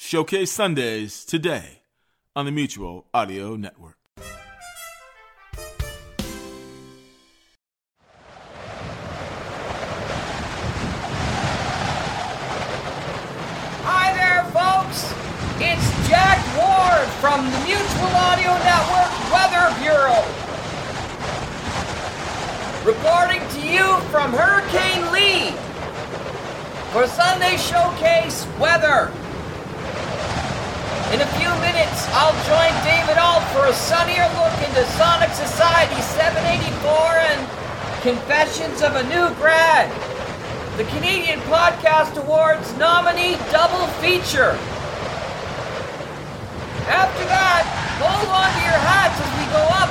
Showcase Sundays today on the Mutual Audio Network. Hi there, folks. It's Jack Ward from the Mutual Audio Network Weather Bureau. Reporting to you from Hurricane Lee for Sunday Showcase Weather. In a few minutes, I'll join David Ault for a sunnier look into Sonic Society 784 and Confessions of a New Grad the Canadian Podcast Awards nominee double feature. After that, hold on to your hats as we go up,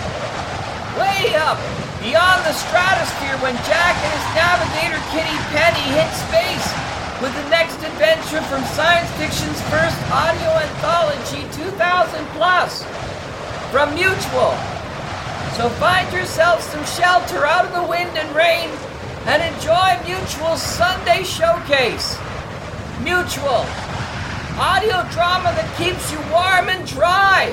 way up, beyond the stratosphere when Jack and his navigator Kitty Penny hit space with the next adventure from science fiction's first audio anthology 2000 plus from Mutual. So find yourself some shelter out of the wind and rain and enjoy Mutual's Sunday Showcase. Mutual, audio drama that keeps you warm and dry.